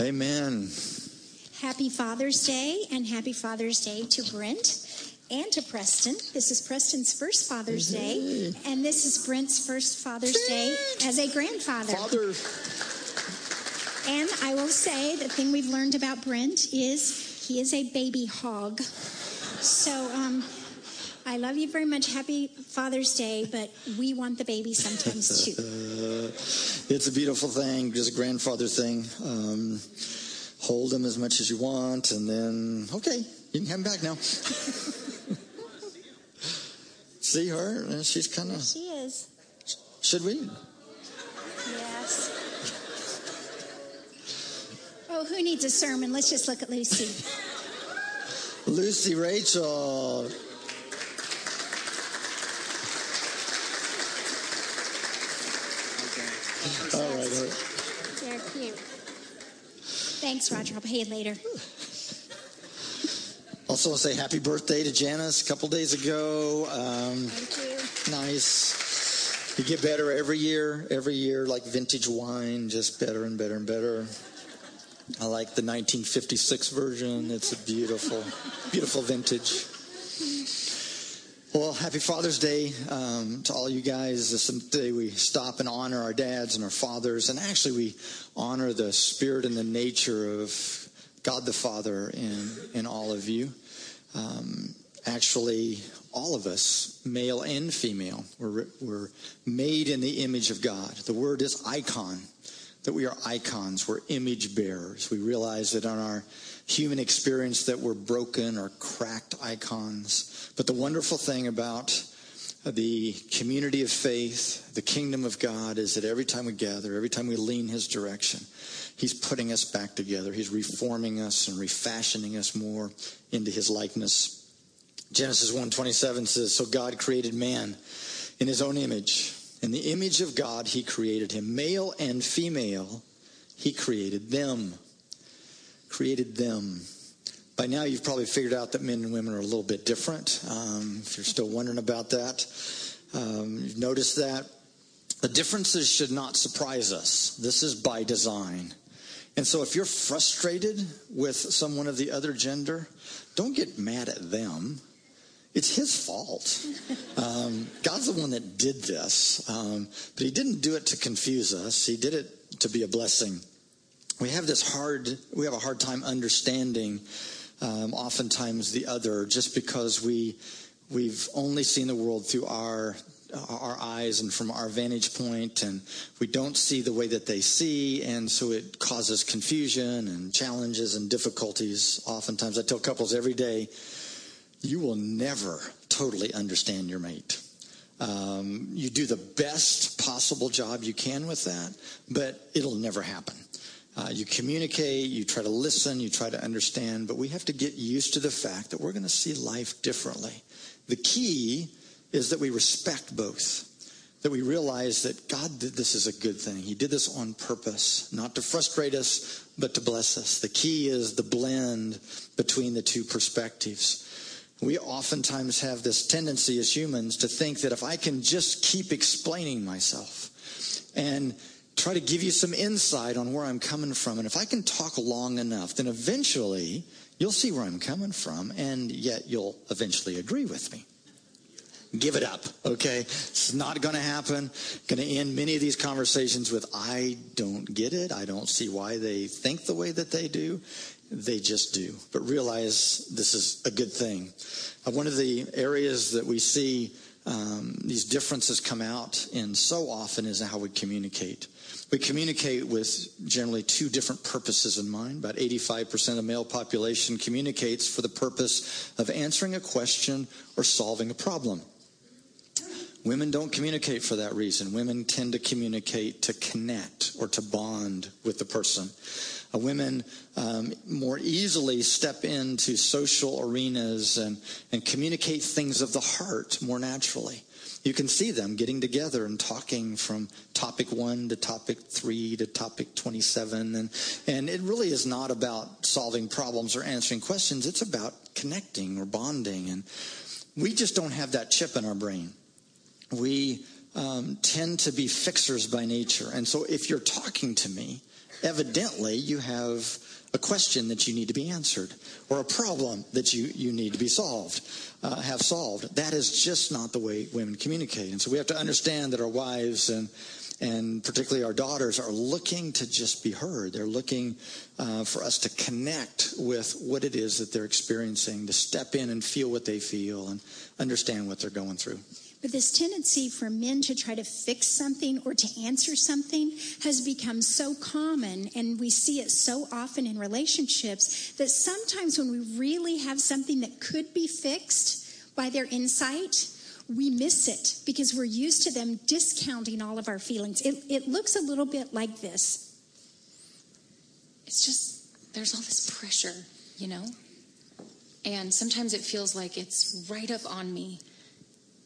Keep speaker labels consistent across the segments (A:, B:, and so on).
A: Amen.
B: Happy Father's Day and happy Father's Day to Brent and to Preston. This is Preston's first Father's Day, and this is Brent's first Father's Day as a grandfather.
A: Father.
B: And I will say the thing we've learned about Brent is he is a baby hog. So um, I love you very much. Happy Father's Day, but we want the baby sometimes too.
A: it's a beautiful thing, just a grandfather thing. Um, hold him as much as you want, and then, okay, you can have him back now. See her? Uh, She's kind of.
B: She is.
A: Should we?
B: Yes. Oh, who needs a sermon? Let's just look at Lucy.
A: Lucy Rachel. All right, all right.
B: They're cute. Thanks, Roger. I'll pay you later.
A: Also, to say happy birthday to Janice a couple days ago. Um,
B: Thank you.
A: nice. You get better every year, every year, like vintage wine, just better and better and better. I like the 1956 version. It's a beautiful, beautiful vintage. Well, happy Father's Day um, to all you guys. This day we stop and honor our dads and our fathers, and actually we honor the spirit and the nature of God the Father in, in all of you. Um, actually, all of us, male and female, we're, we're made in the image of God. The word is icon, that we are icons, we're image bearers. We realize that on our human experience that we're broken or cracked icons. But the wonderful thing about the community of faith, the kingdom of God, is that every time we gather, every time we lean His direction, He's putting us back together. He's reforming us and refashioning us more into His likeness. Genesis 1:27 says, "So God created man in His own image. In the image of God, He created him, male and female. He created them. Created them." By now, you've probably figured out that men and women are a little bit different. Um, if you're still wondering about that, um, you've noticed that. The differences should not surprise us. This is by design. And so, if you're frustrated with someone of the other gender, don't get mad at them. It's his fault. Um, God's the one that did this. Um, but he didn't do it to confuse us, he did it to be a blessing. We have this hard, we have a hard time understanding um, oftentimes the other just because we we've only seen the world through our our eyes and from our vantage point and we don't see the way that they see and so it causes confusion and challenges and difficulties. Oftentimes i tell couples every day you will never totally understand your mate. Um, you do the best possible job you can with that but it'll never happen uh, you communicate, you try to listen, you try to understand, but we have to get used to the fact that we're going to see life differently. The key is that we respect both, that we realize that God did this as a good thing. He did this on purpose, not to frustrate us, but to bless us. The key is the blend between the two perspectives. We oftentimes have this tendency as humans to think that if I can just keep explaining myself and try to give you some insight on where I'm coming from. And if I can talk long enough, then eventually you'll see where I'm coming from, and yet you'll eventually agree with me. Give it up, okay? It's not going to happen. Going to end many of these conversations with, I don't get it. I don't see why they think the way that they do. They just do. But realize this is a good thing. Uh, one of the areas that we see um, these differences come out in so often is how we communicate. We communicate with generally two different purposes in mind. About 85% of male population communicates for the purpose of answering a question or solving a problem. Women don't communicate for that reason. Women tend to communicate to connect or to bond with the person. Uh, women um, more easily step into social arenas and, and communicate things of the heart more naturally. You can see them getting together and talking from topic one to topic three to topic 27. And, and it really is not about solving problems or answering questions. It's about connecting or bonding. And we just don't have that chip in our brain. We um, tend to be fixers by nature. And so if you're talking to me evidently you have a question that you need to be answered or a problem that you, you need to be solved, uh, have solved. That is just not the way women communicate. And so we have to understand that our wives and and particularly our daughters are looking to just be heard. They're looking uh, for us to connect with what it is that they're experiencing, to step in and feel what they feel and understand what they're going through.
B: But this tendency for men to try to fix something or to answer something has become so common, and we see it so often in relationships that sometimes when we really have something that could be fixed by their insight, we miss it because we're used to them discounting all of our feelings. It, it looks a little bit like this.
C: It's just, there's all this pressure, you know? And sometimes it feels like it's right up on me.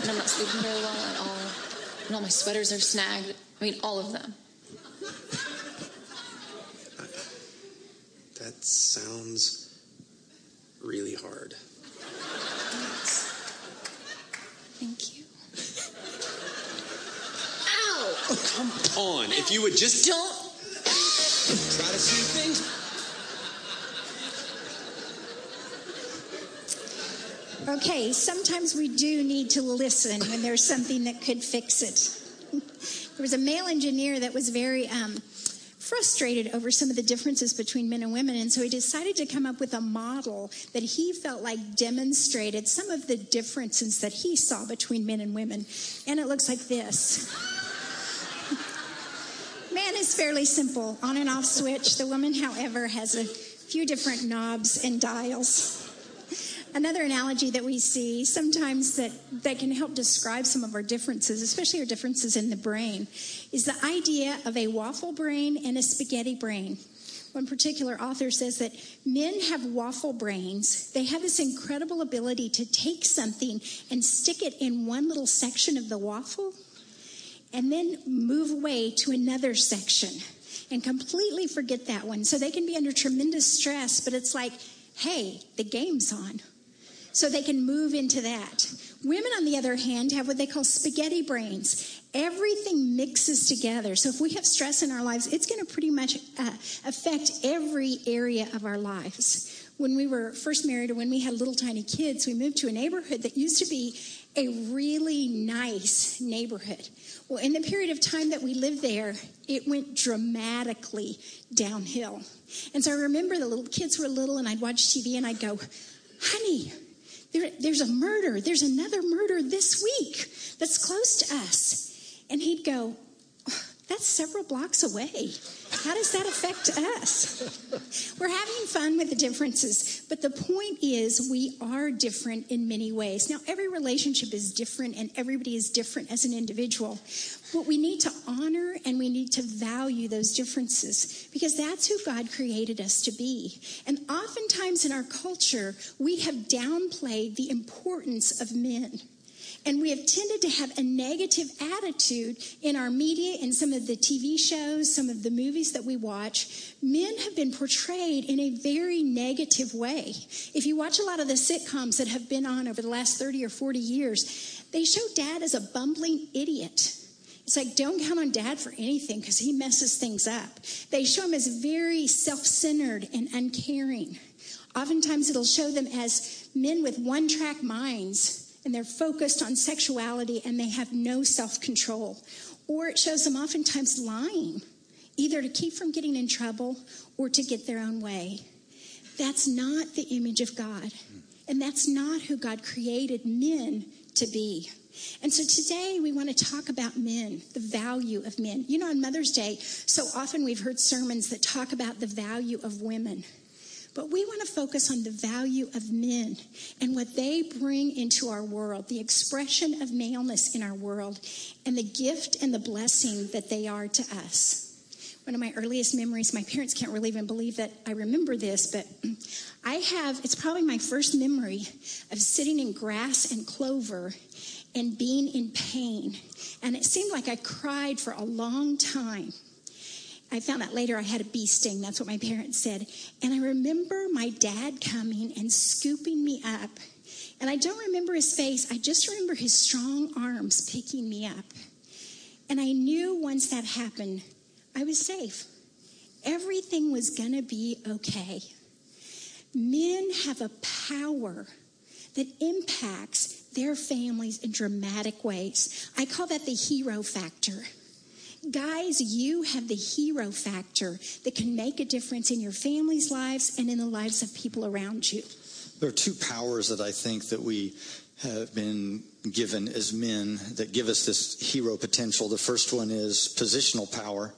C: And I'm not sleeping very well at all. And all my sweaters are snagged. I mean, all of them.
D: That sounds really hard.
C: Thank you.
D: Oh, come on. If you would just
C: Don't.
D: try to see things.
B: Okay, sometimes we do need to listen when there's something that could fix it. There was a male engineer that was very um, frustrated over some of the differences between men and women, and so he decided to come up with a model that he felt like demonstrated some of the differences that he saw between men and women. And it looks like this. Man is fairly simple, on and off switch. The woman, however, has a few different knobs and dials. Another analogy that we see sometimes that, that can help describe some of our differences, especially our differences in the brain, is the idea of a waffle brain and a spaghetti brain. One particular author says that men have waffle brains. They have this incredible ability to take something and stick it in one little section of the waffle and then move away to another section and completely forget that one. So they can be under tremendous stress, but it's like, hey, the game's on. So they can move into that. Women, on the other hand, have what they call spaghetti brains. Everything mixes together. So if we have stress in our lives, it's going to pretty much uh, affect every area of our lives. When we were first married or when we had little tiny kids, we moved to a neighborhood that used to be a really nice neighborhood. Well, in the period of time that we lived there, it went dramatically downhill. And so I remember the little kids were little, and I'd watch TV and I'd go, honey, there, there's a murder. There's another murder this week that's close to us. And he'd go, "Oh, That's several blocks away. How does that affect us? We're having fun with the differences, but the point is we are different in many ways. Now, every relationship is different and everybody is different as an individual, but we need to honor and we need to value those differences because that's who God created us to be. And oftentimes in our culture, we have downplayed the importance of men. And we have tended to have a negative attitude in our media in some of the TV shows, some of the movies that we watch. Men have been portrayed in a very negative way. If you watch a lot of the sitcoms that have been on over the last 30 or 40 years, they show dad as a bumbling idiot. It's like, don't count on dad for anything because he messes things up. They show him as very self centered and uncaring. Oftentimes, it'll show them as men with one track minds and they're focused on sexuality and they have no self control. Or it shows them oftentimes lying, either to keep from getting in trouble or to get their own way. That's not the image of God. And that's not who God created men to be. And so today we want to talk about men, the value of men. You know, on Mother's Day, so often we've heard sermons that talk about the value of women. But we want to focus on the value of men and what they bring into our world, the expression of maleness in our world, and the gift and the blessing that they are to us. One of my earliest memories, my parents can't really even believe that I remember this, but I have, it's probably my first memory of sitting in grass and clover and being in pain. And it seemed like I cried for a long time. I found out later I had a bee sting. That's what my parents said. And I remember my dad coming and scooping me up. And I don't remember his face, I just remember his strong arms picking me up. And I knew once that happened, I was safe. Everything was going to be okay. Men have a power that impacts their families in dramatic ways. I call that the hero factor. Guys, you have the hero factor that can make a difference in your family's lives and in the lives of people around you.
A: There are two powers that I think that we have been given as men that give us this hero potential. The first one is positional power.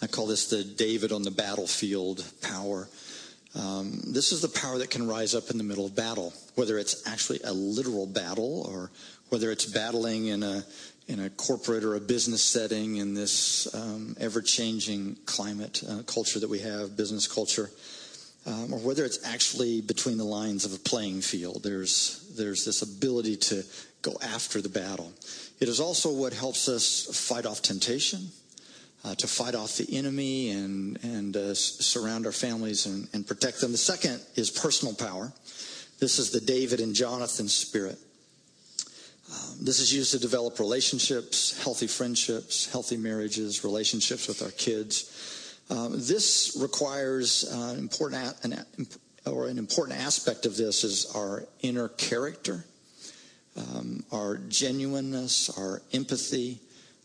A: I call this the David on the battlefield power. Um, this is the power that can rise up in the middle of battle, whether it's actually a literal battle or whether it's battling in a in a corporate or a business setting in this um, ever-changing climate uh, culture that we have, business culture, um, or whether it's actually between the lines of a playing field. There's there's this ability to go after the battle. It is also what helps us fight off temptation uh, to fight off the enemy and, and uh, surround our families and, and protect them. The second is personal power. This is the David and Jonathan spirit. This is used to develop relationships, healthy friendships, healthy marriages, relationships with our kids. Um, this requires uh, important an, or an important aspect of this is our inner character, um, our genuineness, our empathy,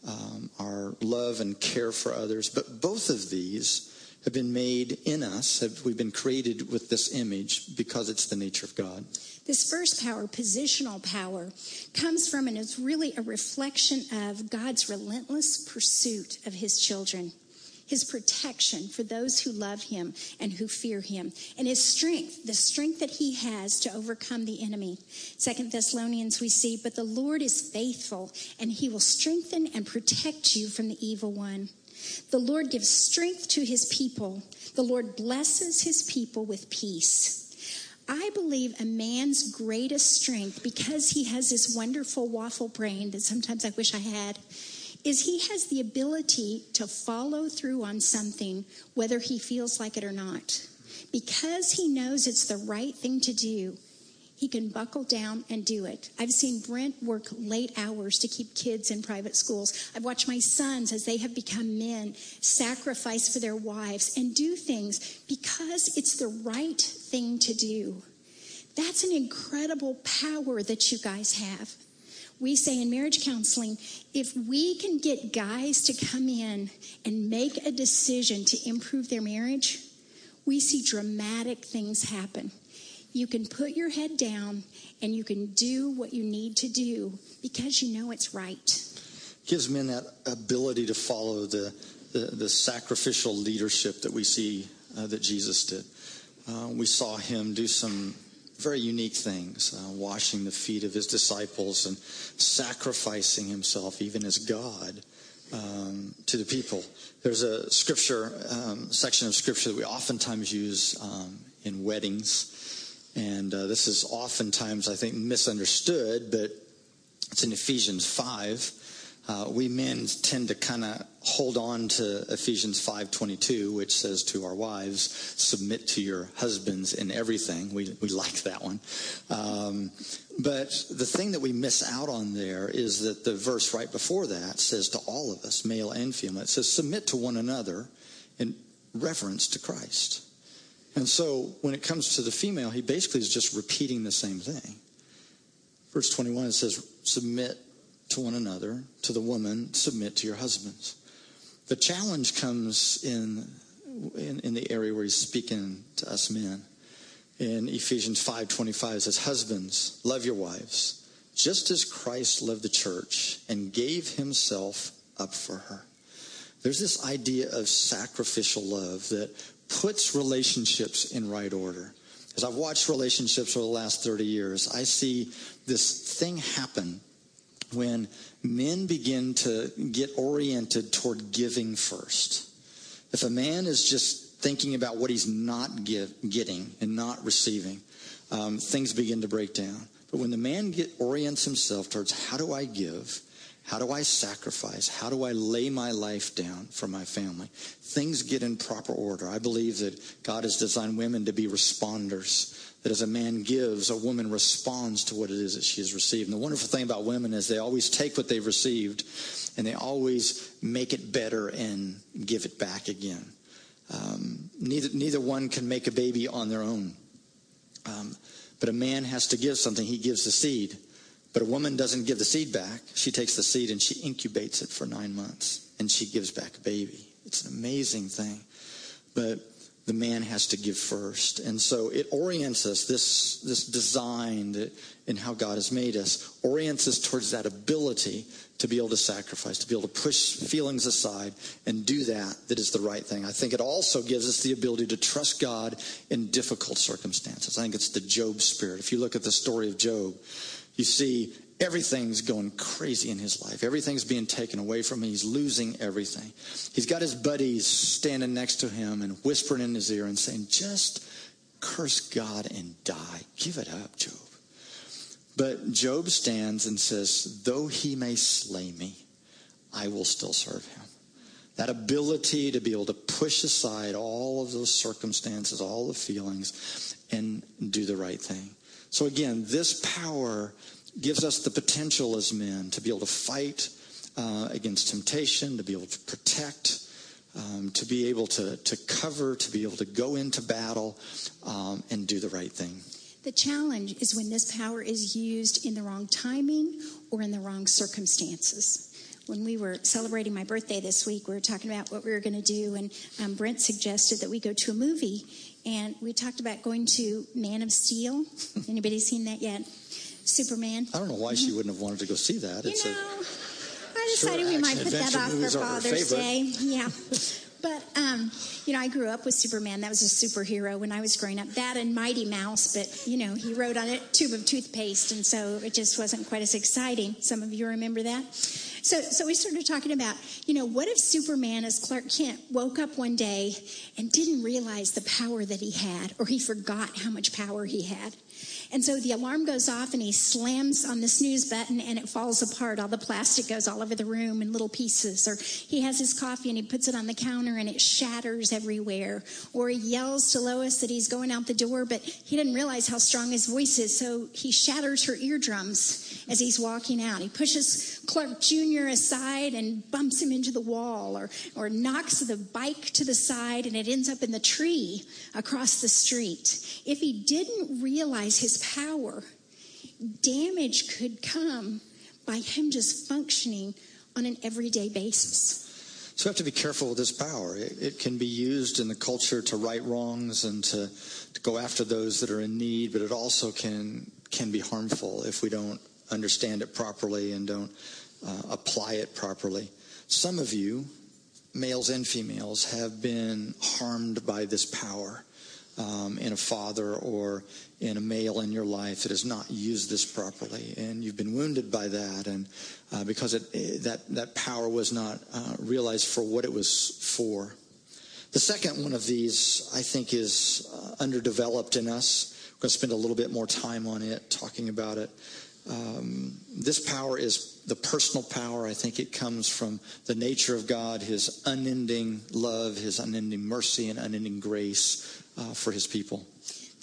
A: um, our love and care for others. But both of these have been made in us. Have, we've been created with this image because it's the nature of God.
B: This first power, positional power, comes from and is really a reflection of God's relentless pursuit of his children his protection for those who love him and who fear him, and his strength, the strength that he has to overcome the enemy. Second Thessalonians, we see, but the Lord is faithful, and he will strengthen and protect you from the evil one. The Lord gives strength to his people. The Lord blesses his people with peace. I believe a man's greatest strength, because he has this wonderful waffle brain that sometimes I wish I had, is he has the ability to follow through on something whether he feels like it or not. Because he knows it's the right thing to do, he can buckle down and do it. I've seen Brent work late hours to keep kids in private schools. I've watched my sons, as they have become men, sacrifice for their wives and do things because it's the right thing to do. That's an incredible power that you guys have we say in marriage counseling if we can get guys to come in and make a decision to improve their marriage, we see dramatic things happen. You can put your head down and you can do what you need to do because you know it's right.
A: Gives men that ability to follow the, the, the sacrificial leadership that we see uh, that Jesus did. Uh, we saw him do some very unique things, uh, washing the feet of his disciples and sacrificing himself, even as God, um, to the people. There's a scripture, um, section of scripture that we oftentimes use um, in weddings. And uh, this is oftentimes, I think, misunderstood, but it's in Ephesians 5. Uh, we men tend to kind of hold on to Ephesians 5:22, which says to our wives, "Submit to your husbands in everything." We we like that one, um, but the thing that we miss out on there is that the verse right before that says to all of us, male and female, it says, "Submit to one another in reverence to Christ." And so, when it comes to the female, he basically is just repeating the same thing. Verse 21 it says, "Submit." to one another, to the woman, submit to your husbands. The challenge comes in, in, in the area where he's speaking to us men. In Ephesians 5:25 it says, "Husbands, love your wives, just as Christ loved the church and gave himself up for her." There's this idea of sacrificial love that puts relationships in right order. As I've watched relationships over the last 30 years, I see this thing happen when men begin to get oriented toward giving first. If a man is just thinking about what he's not give, getting and not receiving, um, things begin to break down. But when the man get, orients himself towards how do I give, how do I sacrifice, how do I lay my life down for my family, things get in proper order. I believe that God has designed women to be responders that as a man gives, a woman responds to what it is that she has received. And the wonderful thing about women is they always take what they've received and they always make it better and give it back again. Um, neither, neither one can make a baby on their own. Um, but a man has to give something, he gives the seed. But a woman doesn't give the seed back. She takes the seed and she incubates it for nine months and she gives back a baby. It's an amazing thing. But the man has to give first. And so it orients us, this, this design that, in how God has made us, orients us towards that ability to be able to sacrifice, to be able to push feelings aside and do that that is the right thing. I think it also gives us the ability to trust God in difficult circumstances. I think it's the Job spirit. If you look at the story of Job, you see everything's going crazy in his life. Everything's being taken away from him. He's losing everything. He's got his buddies standing next to him and whispering in his ear and saying, just curse God and die. Give it up, Job. But Job stands and says, though he may slay me, I will still serve him. That ability to be able to push aside all of those circumstances, all the feelings, and do the right thing. So again, this power gives us the potential as men to be able to fight uh, against temptation, to be able to protect, um, to be able to, to cover, to be able to go into battle um, and do the right thing.
B: The challenge is when this power is used in the wrong timing or in the wrong circumstances. When we were celebrating my birthday this week, we were talking about what we were going to do, and um, Brent suggested that we go to a movie, and we talked about going to Man of Steel. Anybody seen that yet? Superman.
A: I don't know why she wouldn't have wanted to go see that.
B: You
A: it's
B: know,
A: a,
B: I decided
A: sure,
B: we might put that off for Father's Day. Yeah. But, um, you know, I grew up with Superman. That was a superhero when I was growing up. That and Mighty Mouse, but, you know, he rode on a tube of toothpaste, and so it just wasn't quite as exciting. Some of you remember that? So, so we started talking about, you know, what if Superman, as Clark Kent, woke up one day and didn't realize the power that he had, or he forgot how much power he had? And so the alarm goes off and he slams on the snooze button and it falls apart. All the plastic goes all over the room in little pieces. Or he has his coffee and he puts it on the counter and it shatters everywhere. Or he yells to Lois that he's going out the door, but he didn't realize how strong his voice is. So he shatters her eardrums as he's walking out. He pushes Clark Jr. aside and bumps him into the wall or, or knocks the bike to the side and it ends up in the tree across the street. If he didn't realize his power, damage could come by him just functioning on an everyday basis.
A: So we have to be careful with this power. It, it, can be used in the culture to right wrongs and to, to go after those that are in need, but it also can can be harmful if we don't understand it properly and don't uh, apply it properly. Some of you, males and females, have been harmed by this power um, in a father or in a male in your life that has not used this properly, and you've been wounded by that, and uh, because it, it, that that power was not uh, realized for what it was for. The second one of these, I think, is uh, underdeveloped in us. We're going to spend a little bit more time on it, talking about it. Um, this power is the personal power. I think it comes from the nature of God, His unending love, His unending mercy, and unending grace uh, for His people.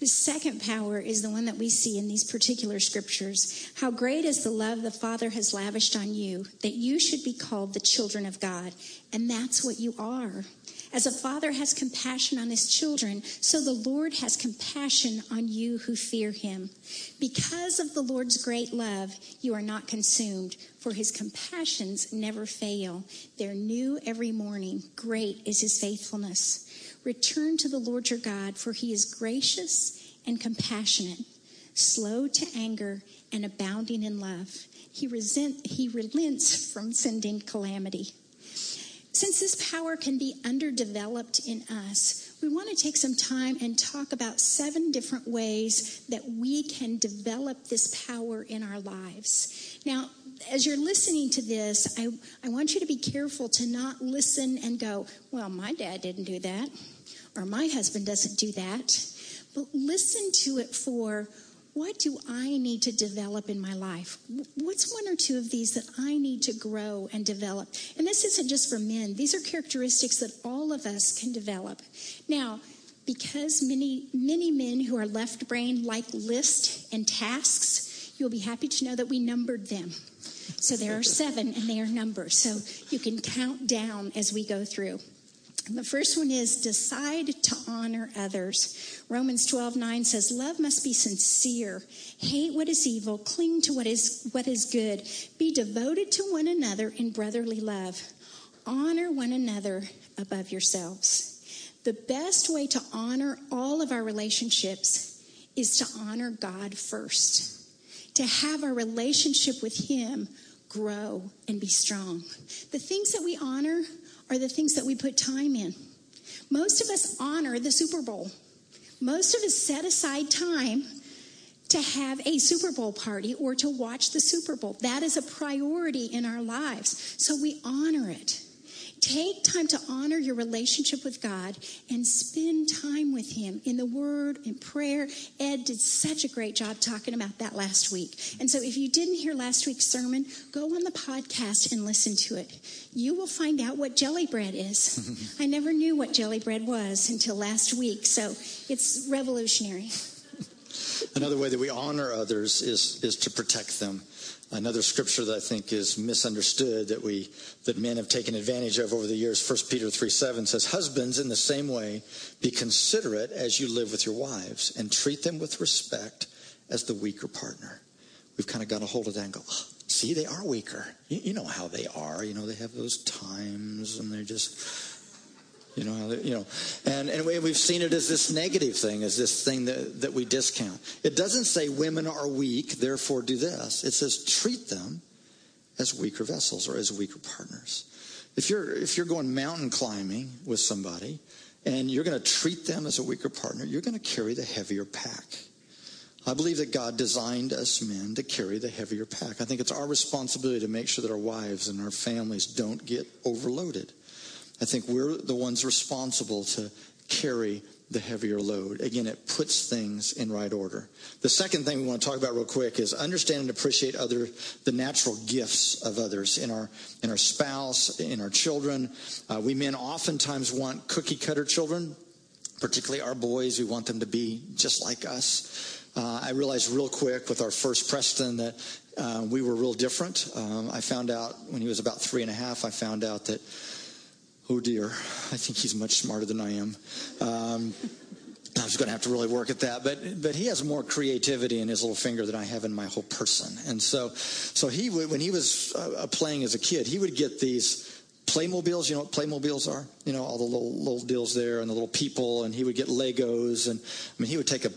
B: The second power is the one that we see in these particular scriptures. How great is the love the Father has lavished on you that you should be called the children of God. And that's what you are. As a father has compassion on his children, so the Lord has compassion on you who fear him. Because of the Lord's great love, you are not consumed, for his compassions never fail. They're new every morning. Great is his faithfulness. Return to the Lord your God, for he is gracious and compassionate, slow to anger, and abounding in love. He, resent, he relents from sending calamity. Since this power can be underdeveloped in us, we want to take some time and talk about seven different ways that we can develop this power in our lives. Now, as you're listening to this, I, I want you to be careful to not listen and go, Well, my dad didn't do that, or my husband doesn't do that. But listen to it for what do I need to develop in my life? What's one or two of these that I need to grow and develop? And this isn't just for men, these are characteristics that all of us can develop. Now, because many, many men who are left brain like lists and tasks, you'll be happy to know that we numbered them. So there are seven and they are numbers. So you can count down as we go through. The first one is decide to honor others. Romans 12, 9 says, Love must be sincere. Hate what is evil. Cling to what is, what is good. Be devoted to one another in brotherly love. Honor one another above yourselves. The best way to honor all of our relationships is to honor God first, to have our relationship with Him grow and be strong. The things that we honor are the things that we put time in. Most of us honor the Super Bowl. Most of us set aside time to have a Super Bowl party or to watch the Super Bowl. That is a priority in our lives. So we honor it. Take time to honor your relationship with God and spend time with Him in the Word, in prayer. Ed did such a great job talking about that last week. And so if you didn't hear last week's sermon, go on the podcast and listen to it. You will find out what jelly bread is. I never knew what jelly bread was until last week, so it's revolutionary.
A: Another way that we honor others is, is to protect them. Another scripture that I think is misunderstood that we that men have taken advantage of over the years, 1 Peter 3 7 says, Husbands, in the same way, be considerate as you live with your wives and treat them with respect as the weaker partner. We've kind of got a hold of that and go, oh, see, they are weaker. You, you know how they are. You know, they have those times and they're just you know, you know, and and we've seen it as this negative thing, as this thing that, that we discount. It doesn't say women are weak, therefore do this. It says treat them as weaker vessels or as weaker partners. If you're if you're going mountain climbing with somebody and you're going to treat them as a weaker partner, you're going to carry the heavier pack. I believe that God designed us men to carry the heavier pack. I think it's our responsibility to make sure that our wives and our families don't get overloaded. I think we're the ones responsible to carry the heavier load. Again, it puts things in right order. The second thing we want to talk about real quick is understand and appreciate other the natural gifts of others in our in our spouse, in our children. Uh, we men oftentimes want cookie cutter children, particularly our boys. We want them to be just like us. Uh, I realized real quick with our first Preston that uh, we were real different. Um, I found out when he was about three and a half. I found out that oh dear, I think he's much smarter than I am. Um, I was going to have to really work at that, but but he has more creativity in his little finger than I have in my whole person. And so, so he when he was uh, playing as a kid, he would get these Playmobiles. You know what Playmobiles are? You know all the little little deals there and the little people, and he would get Legos, and I mean he would take a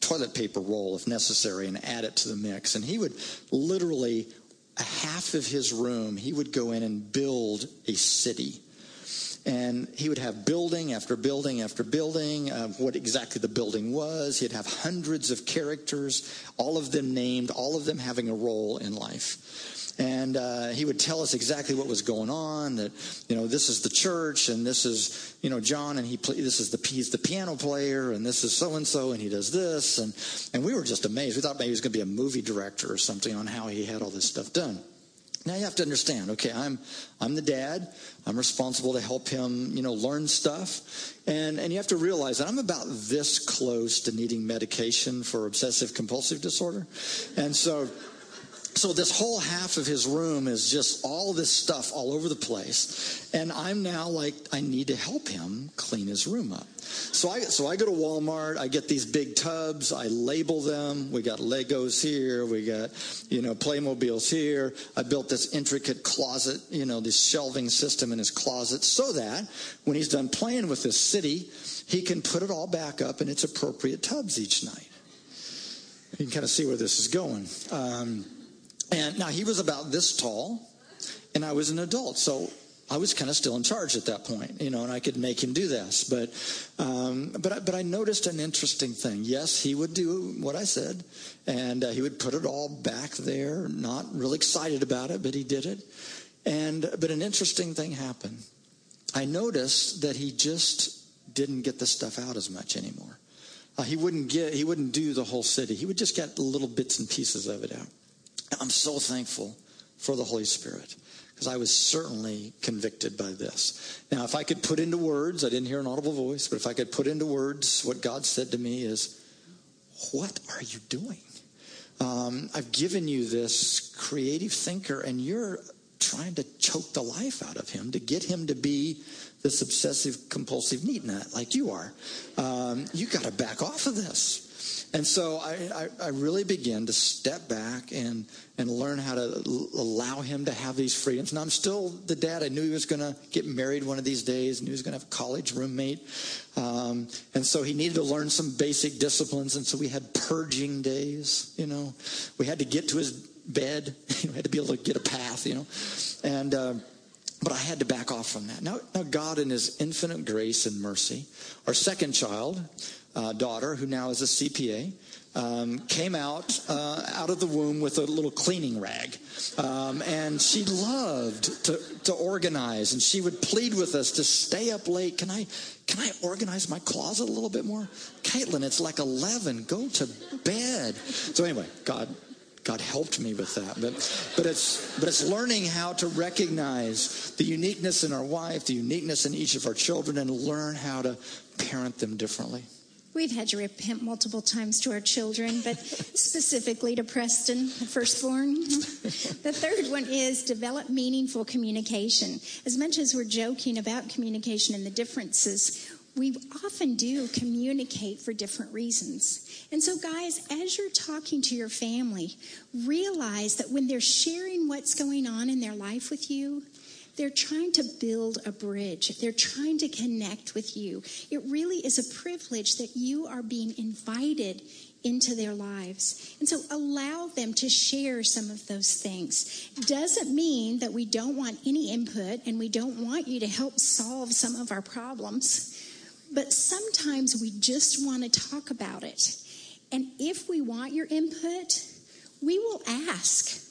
A: toilet paper roll if necessary and add it to the mix, and he would literally half of his room he would go in and build a city and he would have building after building after building, what exactly the building was. He'd have hundreds of characters, all of them named, all of them having a role in life. And uh, he would tell us exactly what was going on. That you know, this is the church, and this is you know John, and he play, this is the he's the piano player, and this is so and so, and he does this, and and we were just amazed. We thought maybe he was going to be a movie director or something on how he had all this stuff done. Now you have to understand, okay, I'm I'm the dad. I'm responsible to help him, you know, learn stuff. And and you have to realize that I'm about this close to needing medication for obsessive compulsive disorder. And so so this whole half of his room is just all this stuff all over the place. And I'm now like, I need to help him clean his room up. So I, so I go to Walmart, I get these big tubs, I label them. We got Legos here, we got, you know, Playmobiles here. I built this intricate closet, you know, this shelving system in his closet so that when he's done playing with this city, he can put it all back up in its appropriate tubs each night. you can kind of see where this is going. Um, and now he was about this tall, and I was an adult, so I was kind of still in charge at that point, you know, and I could make him do this. But, um, but, I, but I noticed an interesting thing. Yes, he would do what I said, and uh, he would put it all back there. Not really excited about it, but he did it. And but an interesting thing happened. I noticed that he just didn't get the stuff out as much anymore. Uh, he wouldn't get. He wouldn't do the whole city. He would just get little bits and pieces of it out. I'm so thankful for the Holy Spirit because I was certainly convicted by this. Now, if I could put into words, I didn't hear an audible voice, but if I could put into words what God said to me is, What are you doing? Um, I've given you this creative thinker, and you're trying to choke the life out of him to get him to be this obsessive compulsive neat nut like you are. Um, you got to back off of this. And so I, I, I, really began to step back and, and learn how to l- allow him to have these freedoms. And I'm still the dad. I knew he was going to get married one of these days, and he was going to have a college roommate. Um, and so he needed to learn some basic disciplines. And so we had purging days, you know. We had to get to his bed. we had to be able to get a path, you know. And... Uh, but I had to back off from that. Now, now, God, in His infinite grace and mercy, our second child, uh, daughter, who now is a CPA, um, came out uh, out of the womb with a little cleaning rag, um, and she loved to, to organize. And she would plead with us to stay up late. Can I can I organize my closet a little bit more? Caitlin, it's like eleven. Go to bed. So anyway, God God helped me with that. But but it's but it's learning how to recognize the uniqueness in our wife, the uniqueness in each of our children, and learn how to parent them differently.
B: We've had to repent multiple times to our children, but specifically to Preston, the firstborn. the third one is develop meaningful communication. As much as we're joking about communication and the differences, we often do communicate for different reasons. And so, guys, as you're talking to your family, realize that when they're sharing what's going on in their life with you, they're trying to build a bridge. They're trying to connect with you. It really is a privilege that you are being invited into their lives. And so allow them to share some of those things. Doesn't mean that we don't want any input and we don't want you to help solve some of our problems. But sometimes we just want to talk about it. And if we want your input, we will ask.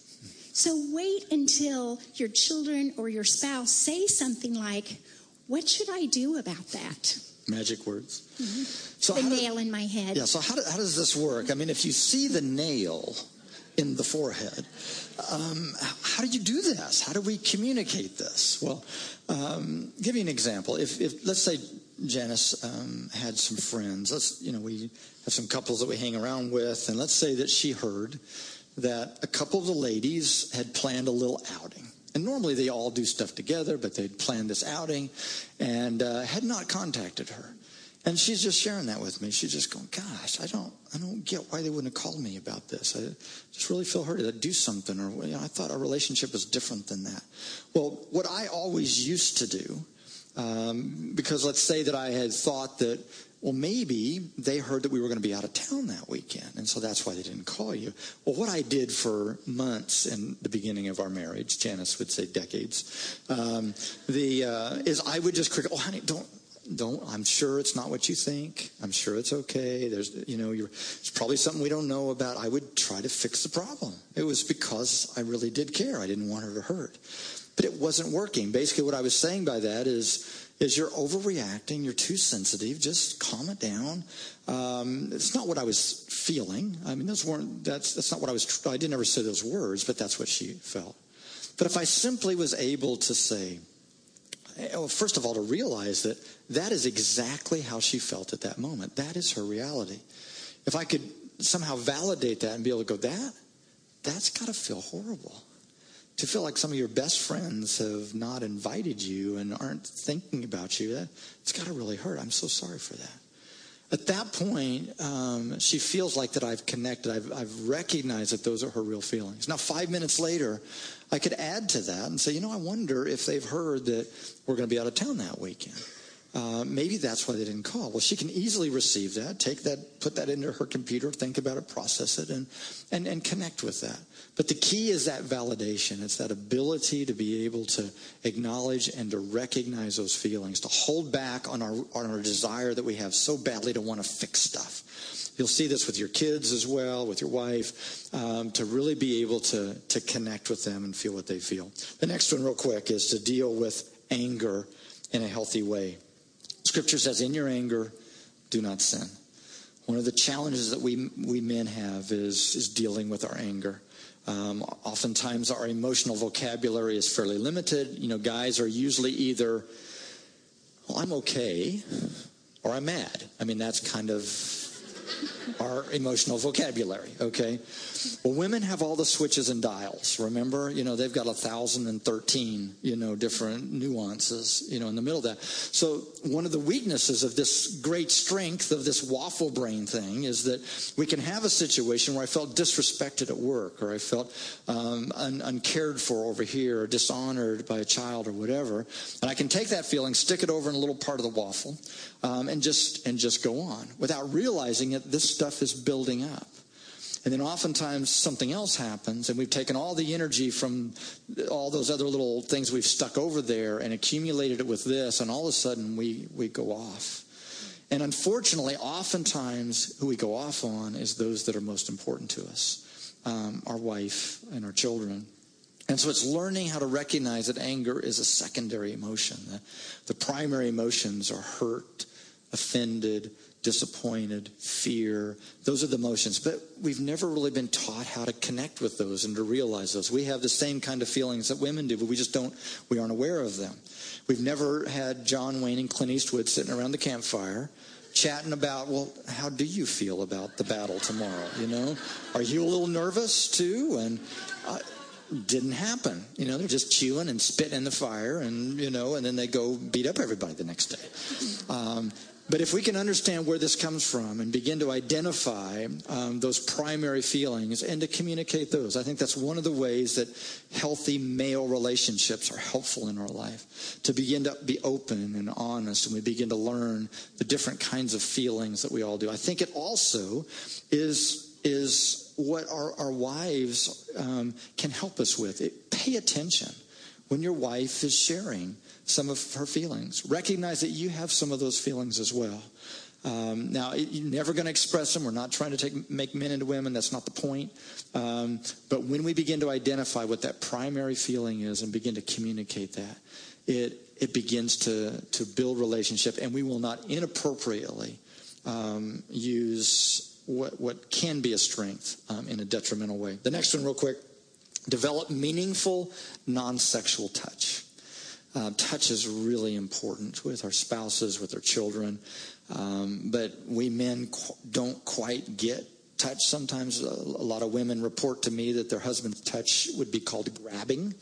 B: So wait until your children or your spouse say something like, What should I do about that?
A: Magic words.
B: Mm-hmm. So the nail do, in my head.
A: Yeah, so how, do, how does this work? I mean, if you see the nail in the forehead, um, how do you do this? How do we communicate this? Well, um, give you an example. If, if let's say Janice um, had some friends. Let's, you know, we have some couples that we hang around with, and let's say that she heard that a couple of the ladies had planned a little outing. And normally they all do stuff together, but they'd planned this outing and uh, had not contacted her. And she's just sharing that with me. She's just going, "Gosh, I don't, I don't get why they wouldn't have called me about this. I just really feel hurt. to do something, or you know, I thought our relationship was different than that." Well, what I always used to do um, because let's say that I had thought that, well, maybe they heard that we were going to be out of town that weekend, and so that's why they didn't call you. Well, what I did for months in the beginning of our marriage, Janice would say decades, um, the uh, is I would just cricket, oh, honey, don't don't i'm sure it's not what you think. I'm sure it's okay. There's you know you it's probably something we don't know about. I would try to fix the problem. It was because i really did care. I didn't want her to hurt. But it wasn't working. Basically, what I was saying by that is, is you're overreacting. You're too sensitive. Just calm it down. Um, it's not what I was feeling. I mean, those weren't. That's that's not what I was. I didn't ever say those words, but that's what she felt. But if I simply was able to say, eh, well, first of all, to realize that that is exactly how she felt at that moment. That is her reality. If I could somehow validate that and be able to go, that that's got to feel horrible to feel like some of your best friends have not invited you and aren't thinking about you, that, it's got to really hurt. I'm so sorry for that. At that point, um, she feels like that I've connected. I've, I've recognized that those are her real feelings. Now, five minutes later, I could add to that and say, you know, I wonder if they've heard that we're going to be out of town that weekend. Uh, maybe that's why they didn't call. Well, she can easily receive that, take that, put that into her computer, think about it, process it, and, and, and connect with that. But the key is that validation. It's that ability to be able to acknowledge and to recognize those feelings, to hold back on our, on our desire that we have so badly to want to fix stuff. You'll see this with your kids as well, with your wife, um, to really be able to, to connect with them and feel what they feel. The next one, real quick, is to deal with anger in a healthy way. Scripture says, In your anger, do not sin. One of the challenges that we, we men have is, is dealing with our anger. Um, oftentimes, our emotional vocabulary is fairly limited. You know, guys are usually either, well, I'm okay, or I'm mad. I mean, that's kind of our emotional vocabulary, okay? Well, women have all the switches and dials, remember? You know, they've got a 1,013, you know, different nuances, you know, in the middle of that. So one of the weaknesses of this great strength of this waffle brain thing is that we can have a situation where I felt disrespected at work or I felt um, un- uncared for over here or dishonored by a child or whatever. And I can take that feeling, stick it over in a little part of the waffle, um, and just and just go on without realizing it. This stuff is building up. And then oftentimes something else happens, and we've taken all the energy from all those other little things we've stuck over there and accumulated it with this, and all of a sudden we, we go off. And unfortunately, oftentimes who we go off on is those that are most important to us um, our wife and our children. And so it's learning how to recognize that anger is a secondary emotion. The, primary emotions are hurt, offended, disappointed, fear. Those are the emotions. But we've never really been taught how to connect with those and to realize those. We have the same kind of feelings that women do, but we just don't, we aren't aware of them. We've never had John Wayne and Clint Eastwood sitting around the campfire chatting about, well, how do you feel about the battle tomorrow? You know, are you a little nervous too? And uh, didn't happen. You know, they're just chewing and spitting in the fire, and you know, and then they go beat up everybody the next day. Um, but if we can understand where this comes from and begin to identify um, those primary feelings and to communicate those, I think that's one of the ways that healthy male relationships are helpful in our life. To begin to be open and honest, and we begin to learn the different kinds of feelings that we all do. I think it also is is what our, our wives um, can help us with. It, pay attention when your wife is sharing some of her feelings. Recognize that you have some of those feelings as well. Um, now, you're never going to express them. We're not trying to take, make men into women. That's not the point. Um, but when we begin to identify what that primary feeling is and begin to communicate that, it, it begins to, to build relationship, and we will not inappropriately um, use what, what can be a strength um, in a detrimental way. The next one, real quick develop meaningful non sexual touch. Uh, touch is really important with our spouses, with our children. Um, but we men qu- don't quite get touch. Sometimes a, lot of women report to me that their husband's touch would be called grabbing.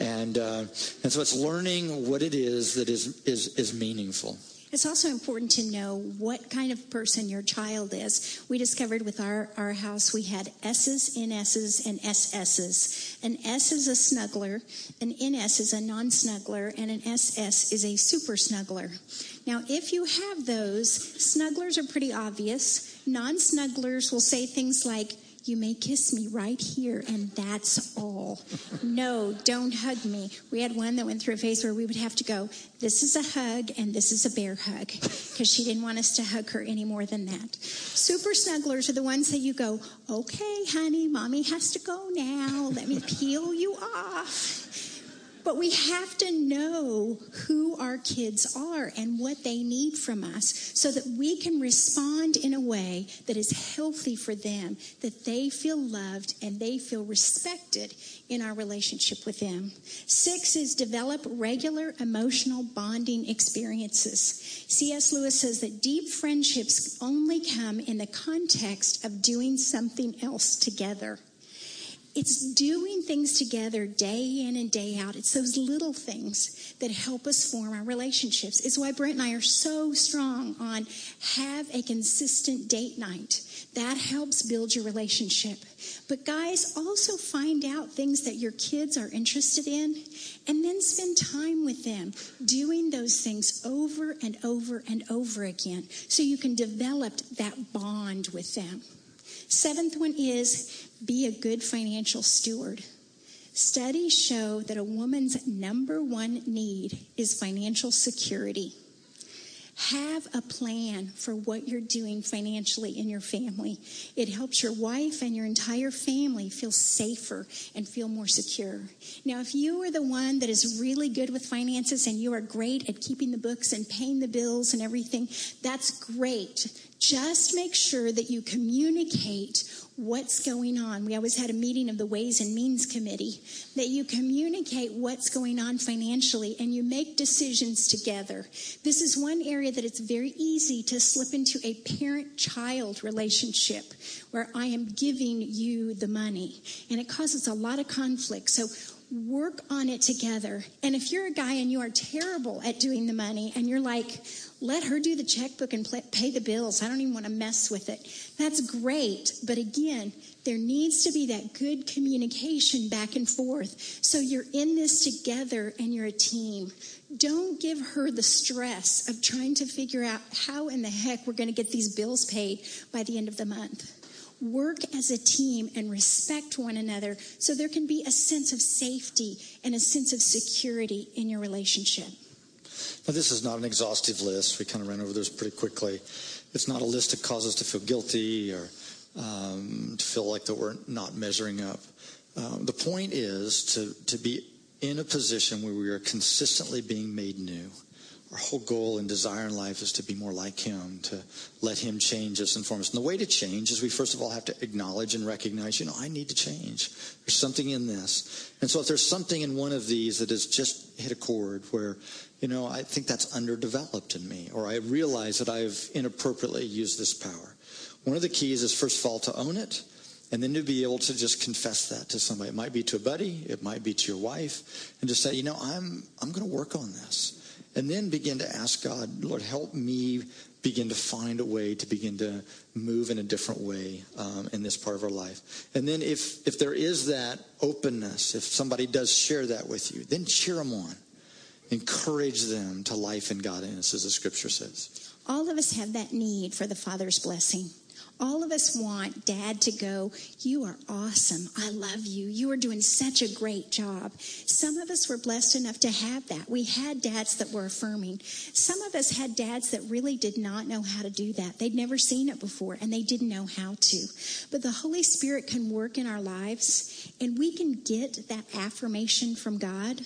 A: And, uh, and so it's learning what it is that is, is, is meaningful.
B: It's also important to know what kind of person your child is. We discovered with our, our house we had S's, NS's, and SS's. An S is a snuggler, an NS is a non snuggler, and an SS is a super snuggler. Now, if you have those, snugglers are pretty obvious. Non snugglers will say things like, you may kiss me right here, and that's all. no, don't hug me. We had one that went through a phase where we would have to go, this is a hug, and this is a bear hug, because she didn't want us to hug her any more than that. Super snugglers are the ones that you go, okay, honey, mommy has to go now. Let me peel you off. But we have to know who our kids are and what they need from us so that we can respond in a way that is healthy for them, that they feel loved and they feel respected in our relationship with them. Six is develop regular emotional bonding experiences. C.S. Lewis says that deep friendships only come in the context of doing something else together. It's doing things together day in and day out. It's those little things that help us form our relationships. It's why Brent and I are so strong on have a consistent date night. That helps build your relationship. But guys, also find out things that your kids are interested in and then spend time with them doing those things over and over and over again so you can develop that bond with them. Seventh one is be a good financial steward. Studies show that a woman's number one need is financial security. Have a plan for what you're doing financially in your family. It helps your wife and your entire family feel safer and feel more secure. Now, if you are the one that is really good with finances and you are great at keeping the books and paying the bills and everything, that's great. Just make sure that you communicate what's going on. We always had a meeting of the Ways and Means Committee that you communicate what's going on financially and you make decisions together. This is one area that it's very easy to slip into a parent child relationship where I am giving you the money and it causes a lot of conflict. So work on it together. And if you're a guy and you are terrible at doing the money and you're like, let her do the checkbook and pay the bills. I don't even want to mess with it. That's great. But again, there needs to be that good communication back and forth. So you're in this together and you're a team. Don't give her the stress of trying to figure out how in the heck we're going to get these bills paid by the end of the month work as a team and respect one another so there can be a sense of safety and a sense of security in your relationship.
A: Now, this is not an exhaustive list. We kind of ran over this pretty quickly. It's not a list that causes us to feel guilty or um, to feel like that we're not measuring up. Um, the point is to, to be in a position where we are consistently being made new our whole goal and desire in life is to be more like him, to let him change us and form us. And the way to change is we first of all have to acknowledge and recognize, you know, I need to change. There's something in this. And so if there's something in one of these that has just hit a chord where, you know, I think that's underdeveloped in me, or I realize that I've inappropriately used this power. One of the keys is first of all to own it and then to be able to just confess that to somebody. It might be to a buddy, it might be to your wife, and just say, you know, I'm I'm going to work on this and then begin to ask God, Lord, help me begin to find a way to begin to move in a different way um, in this part of our life. And then if if there is that openness, if somebody does share that with you, then cheer them on. Encourage them to life and godliness, as the scripture says.
B: All of us have that need for the Father's blessing. All of us want dad to go, You are awesome. I love you. You are doing such a great job. Some of us were blessed enough to have that. We had dads that were affirming. Some of us had dads that really did not know how to do that. They'd never seen it before and they didn't know how to. But the Holy Spirit can work in our lives and we can get that affirmation from God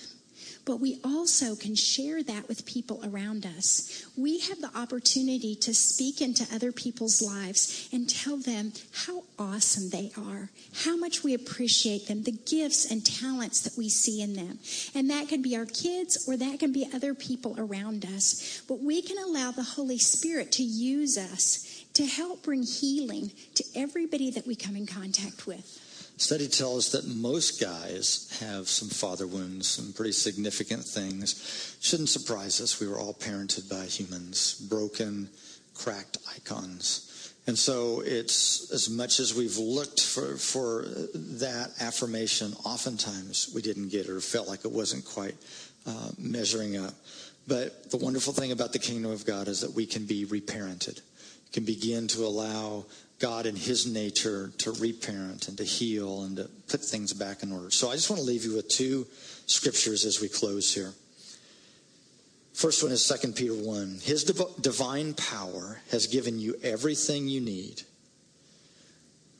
B: but we also can share that with people around us. We have the opportunity to speak into other people's lives and tell them how awesome they are, how much we appreciate them, the gifts and talents that we see in them. And that can be our kids or that can be other people around us. But we can allow the Holy Spirit to use us to help bring healing to everybody that we come in contact with.
A: Study tells us that most guys have some father wounds, some pretty significant things. Shouldn't surprise us. We were all parented by humans, broken, cracked icons. And so it's as much as we've looked for, for that affirmation, oftentimes we didn't get it or felt like it wasn't quite uh, measuring up. But the wonderful thing about the kingdom of God is that we can be reparented, can begin to allow God in his nature to reparent and to heal and to put things back in order. So I just want to leave you with two scriptures as we close here. First one is 2 Peter 1. His div- divine power has given you everything you need,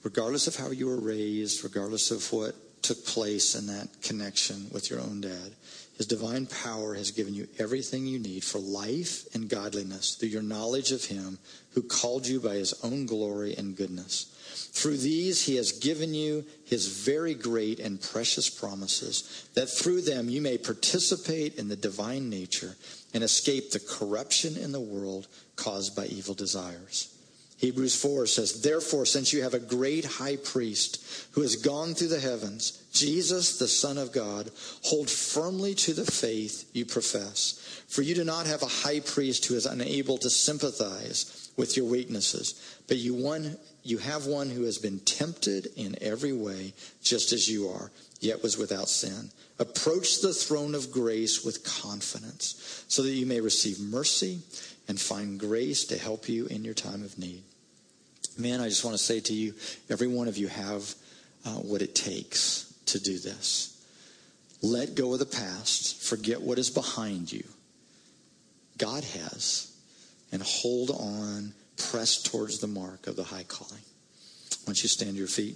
A: regardless of how you were raised, regardless of what took place in that connection with your own dad. His divine power has given you everything you need for life and godliness through your knowledge of Him who called you by His own glory and goodness. Through these, He has given you His very great and precious promises, that through them you may participate in the divine nature and escape the corruption in the world caused by evil desires. Hebrews 4 says, Therefore, since you have a great high priest who has gone through the heavens, Jesus, the Son of God, hold firmly to the faith you profess. For you do not have a high priest who is unable to sympathize with your weaknesses, but you one you have one who has been tempted in every way, just as you are, yet was without sin. Approach the throne of grace with confidence, so that you may receive mercy and find grace to help you in your time of need. Man, I just want to say to you, every one of you have uh, what it takes to do this. Let go of the past, forget what is behind you. God has, and hold on, press towards the mark of the high calling. Once you stand to your feet.